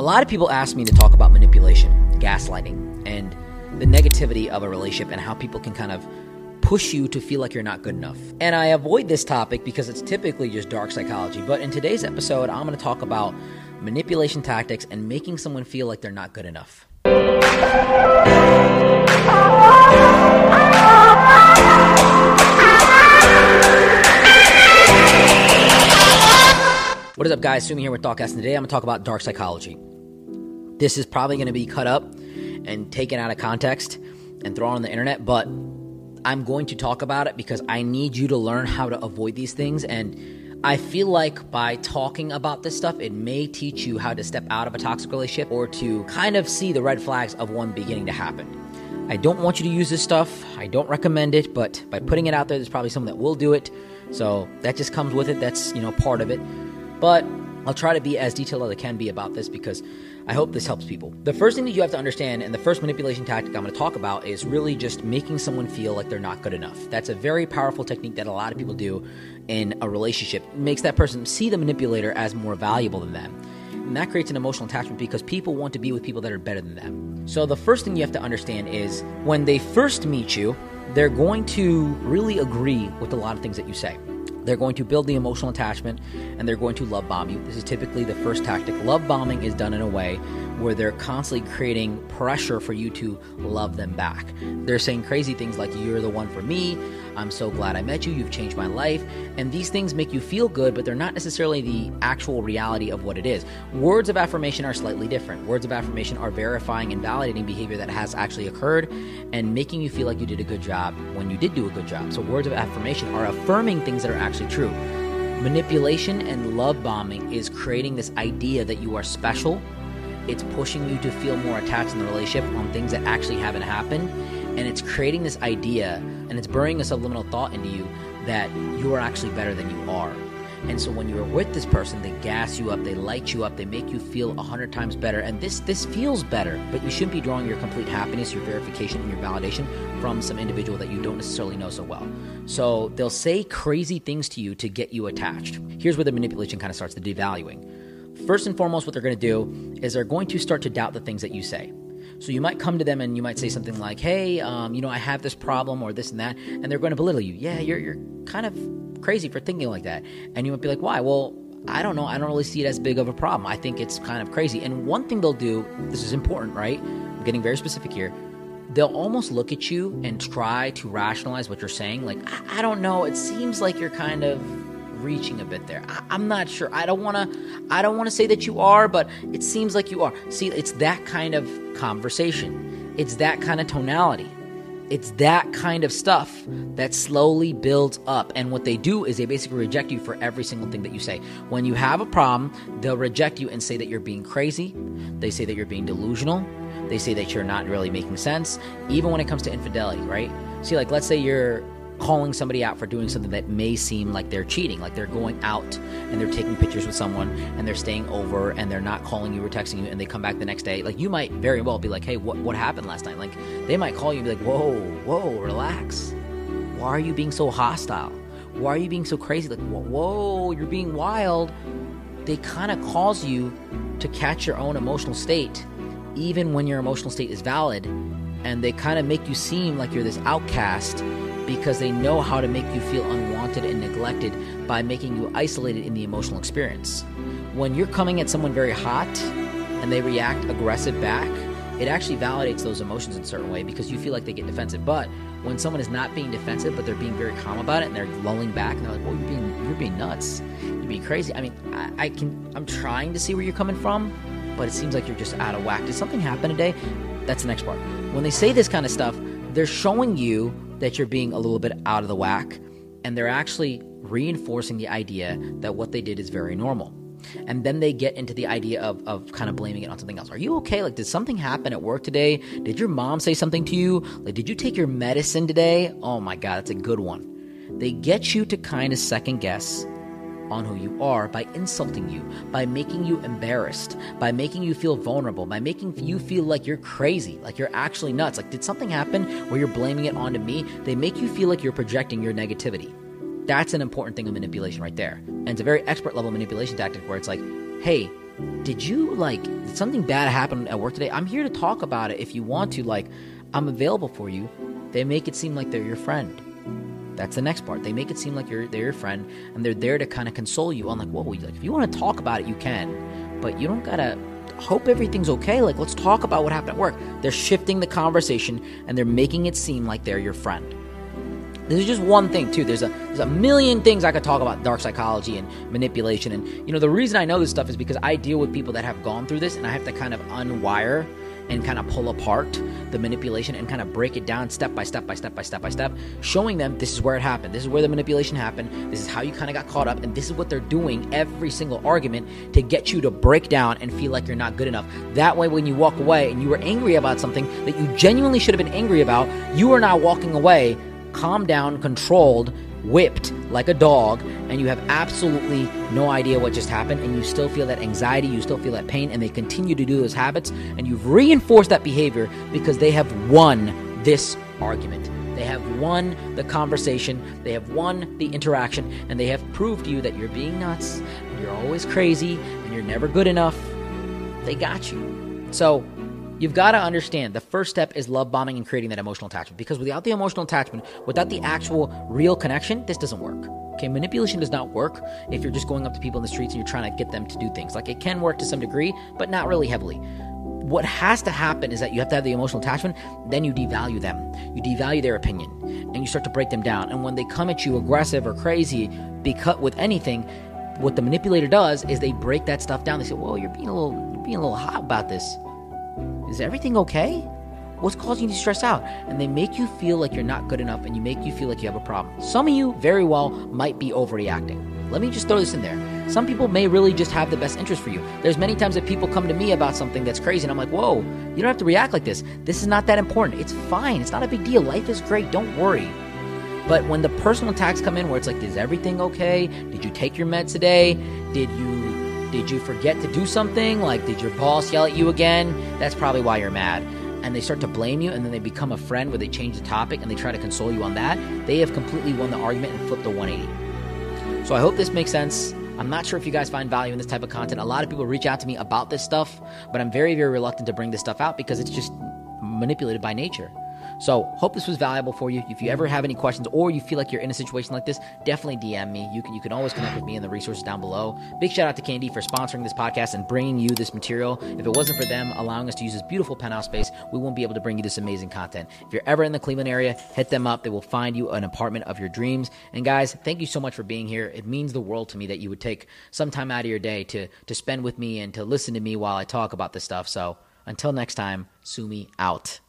A lot of people ask me to talk about manipulation, gaslighting, and the negativity of a relationship and how people can kind of push you to feel like you're not good enough. And I avoid this topic because it's typically just dark psychology. But in today's episode, I'm going to talk about manipulation tactics and making someone feel like they're not good enough. What is up, guys? Sumi here with Thoughtcast, and today I'm going to talk about dark psychology. This is probably going to be cut up and taken out of context and thrown on the internet, but I'm going to talk about it because I need you to learn how to avoid these things. And I feel like by talking about this stuff, it may teach you how to step out of a toxic relationship or to kind of see the red flags of one beginning to happen. I don't want you to use this stuff. I don't recommend it, but by putting it out there, there's probably someone that will do it. So that just comes with it. That's, you know, part of it. But I'll try to be as detailed as I can be about this because I hope this helps people. The first thing that you have to understand, and the first manipulation tactic I'm going to talk about, is really just making someone feel like they're not good enough. That's a very powerful technique that a lot of people do in a relationship. It makes that person see the manipulator as more valuable than them. And that creates an emotional attachment because people want to be with people that are better than them. So the first thing you have to understand is when they first meet you, they're going to really agree with a lot of things that you say. They're going to build the emotional attachment and they're going to love bomb you. This is typically the first tactic. Love bombing is done in a way where they're constantly creating pressure for you to love them back. They're saying crazy things like, You're the one for me. I'm so glad I met you. You've changed my life. And these things make you feel good, but they're not necessarily the actual reality of what it is. Words of affirmation are slightly different. Words of affirmation are verifying and validating behavior that has actually occurred and making you feel like you did a good job when you did do a good job. So, words of affirmation are affirming things that are actually true. Manipulation and love bombing is creating this idea that you are special. It's pushing you to feel more attached in the relationship on things that actually haven't happened and it's creating this idea and it's burning a subliminal thought into you that you are actually better than you are. And so when you're with this person, they gas you up, they light you up, they make you feel a hundred times better. And this this feels better, but you shouldn't be drawing your complete happiness, your verification, and your validation from some individual that you don't necessarily know so well. So they'll say crazy things to you to get you attached. Here's where the manipulation kind of starts, the devaluing. First and foremost, what they're going to do is they're going to start to doubt the things that you say. So you might come to them and you might say something like, "Hey, um, you know, I have this problem or this and that," and they're going to belittle you. Yeah, you're you're kind of crazy for thinking like that, and you might be like, "Why?" Well, I don't know. I don't really see it as big of a problem. I think it's kind of crazy. And one thing they'll do, this is important, right? I'm getting very specific here. They'll almost look at you and try to rationalize what you're saying. Like, I, I don't know. It seems like you're kind of reaching a bit there. I, am not sure. I don't want to. I don't want to say that you are, but it seems like you are. See, it's that kind of conversation. It's that kind of tonality. It's that kind of stuff that slowly builds up. And what they do is they basically reject you for every single thing that you say. When you have a problem, they'll reject you and say that you're being crazy. They say that you're being delusional. They say that you're not really making sense. Even when it comes to infidelity, right? See, like, let's say you're calling somebody out for doing something that may seem like they're cheating, like they're going out and they're taking pictures with someone and they're staying over and they're not calling you or texting you and they come back the next day. Like you might very well be like, hey, what, what happened last night? Like they might call you and be like, whoa, whoa, relax. Why are you being so hostile? Why are you being so crazy? Like, whoa, you're being wild. They kind of cause you to catch your own emotional state, even when your emotional state is valid. And they kind of make you seem like you're this outcast because they know how to make you feel unwanted and neglected by making you isolated in the emotional experience. When you're coming at someone very hot and they react aggressive back, it actually validates those emotions in a certain way because you feel like they get defensive. But when someone is not being defensive, but they're being very calm about it and they're lulling back and they're like, "Well, you're being you're being nuts, you're being crazy." I mean, I, I can I'm trying to see where you're coming from, but it seems like you're just out of whack. Did something happen today? That's the next part. When they say this kind of stuff, they're showing you that you're being a little bit out of the whack, and they're actually reinforcing the idea that what they did is very normal. And then they get into the idea of, of kind of blaming it on something else. Are you okay? Like, did something happen at work today? Did your mom say something to you? Like, did you take your medicine today? Oh my God, that's a good one. They get you to kind of second guess on who you are by insulting you, by making you embarrassed, by making you feel vulnerable, by making you feel like you're crazy, like you're actually nuts. Like, did something happen where you're blaming it onto me? They make you feel like you're projecting your negativity. That's an important thing of manipulation right there. And it's a very expert level manipulation tactic where it's like, hey, did you like did something bad happen at work today? I'm here to talk about it if you want to. Like, I'm available for you. They make it seem like they're your friend. That's the next part. They make it seem like you're they're your friend, and they're there to kind of console you on like, whoa, like if you want to talk about it, you can, but you don't gotta hope everything's okay. Like, let's talk about what happened at work. They're shifting the conversation and they're making it seem like they're your friend. This is just one thing too. There's a there's a million things I could talk about dark psychology and manipulation. And you know the reason I know this stuff is because I deal with people that have gone through this, and I have to kind of unwire and kind of pull apart the manipulation and kind of break it down step by step by step by step by step, showing them this is where it happened, this is where the manipulation happened, this is how you kind of got caught up, and this is what they're doing every single argument to get you to break down and feel like you're not good enough. That way, when you walk away and you were angry about something that you genuinely should have been angry about, you are now walking away calm down, controlled, whipped like a dog, and you have absolutely no idea what just happened, and you still feel that anxiety, you still feel that pain, and they continue to do those habits, and you've reinforced that behavior because they have won this argument. They have won the conversation, they have won the interaction, and they have proved to you that you're being nuts, and you're always crazy, and you're never good enough. They got you. So, You've got to understand the first step is love bombing and creating that emotional attachment because without the emotional attachment, without the actual real connection, this doesn't work. Okay, manipulation does not work if you're just going up to people in the streets and you're trying to get them to do things. Like it can work to some degree, but not really heavily. What has to happen is that you have to have the emotional attachment, then you devalue them. You devalue their opinion and you start to break them down. And when they come at you aggressive or crazy because with anything, what the manipulator does is they break that stuff down. They say, "Whoa, you're being a little, you're being a little hot about this." Is everything okay? What's causing you to stress out? And they make you feel like you're not good enough and you make you feel like you have a problem. Some of you very well might be overreacting. Let me just throw this in there. Some people may really just have the best interest for you. There's many times that people come to me about something that's crazy and I'm like, whoa, you don't have to react like this. This is not that important. It's fine. It's not a big deal. Life is great. Don't worry. But when the personal attacks come in where it's like, is everything okay? Did you take your meds today? Did you did you forget to do something? Like, did your boss yell at you again? That's probably why you're mad. And they start to blame you, and then they become a friend where they change the topic and they try to console you on that. They have completely won the argument and flipped the 180. So I hope this makes sense. I'm not sure if you guys find value in this type of content. A lot of people reach out to me about this stuff, but I'm very, very reluctant to bring this stuff out because it's just manipulated by nature. So, hope this was valuable for you. If you ever have any questions or you feel like you're in a situation like this, definitely DM me. You can you can always connect with me in the resources down below. Big shout out to Candy for sponsoring this podcast and bringing you this material. If it wasn't for them allowing us to use this beautiful penthouse space, we won't be able to bring you this amazing content. If you're ever in the Cleveland area, hit them up. They will find you an apartment of your dreams. And guys, thank you so much for being here. It means the world to me that you would take some time out of your day to to spend with me and to listen to me while I talk about this stuff. So, until next time, Sumi out.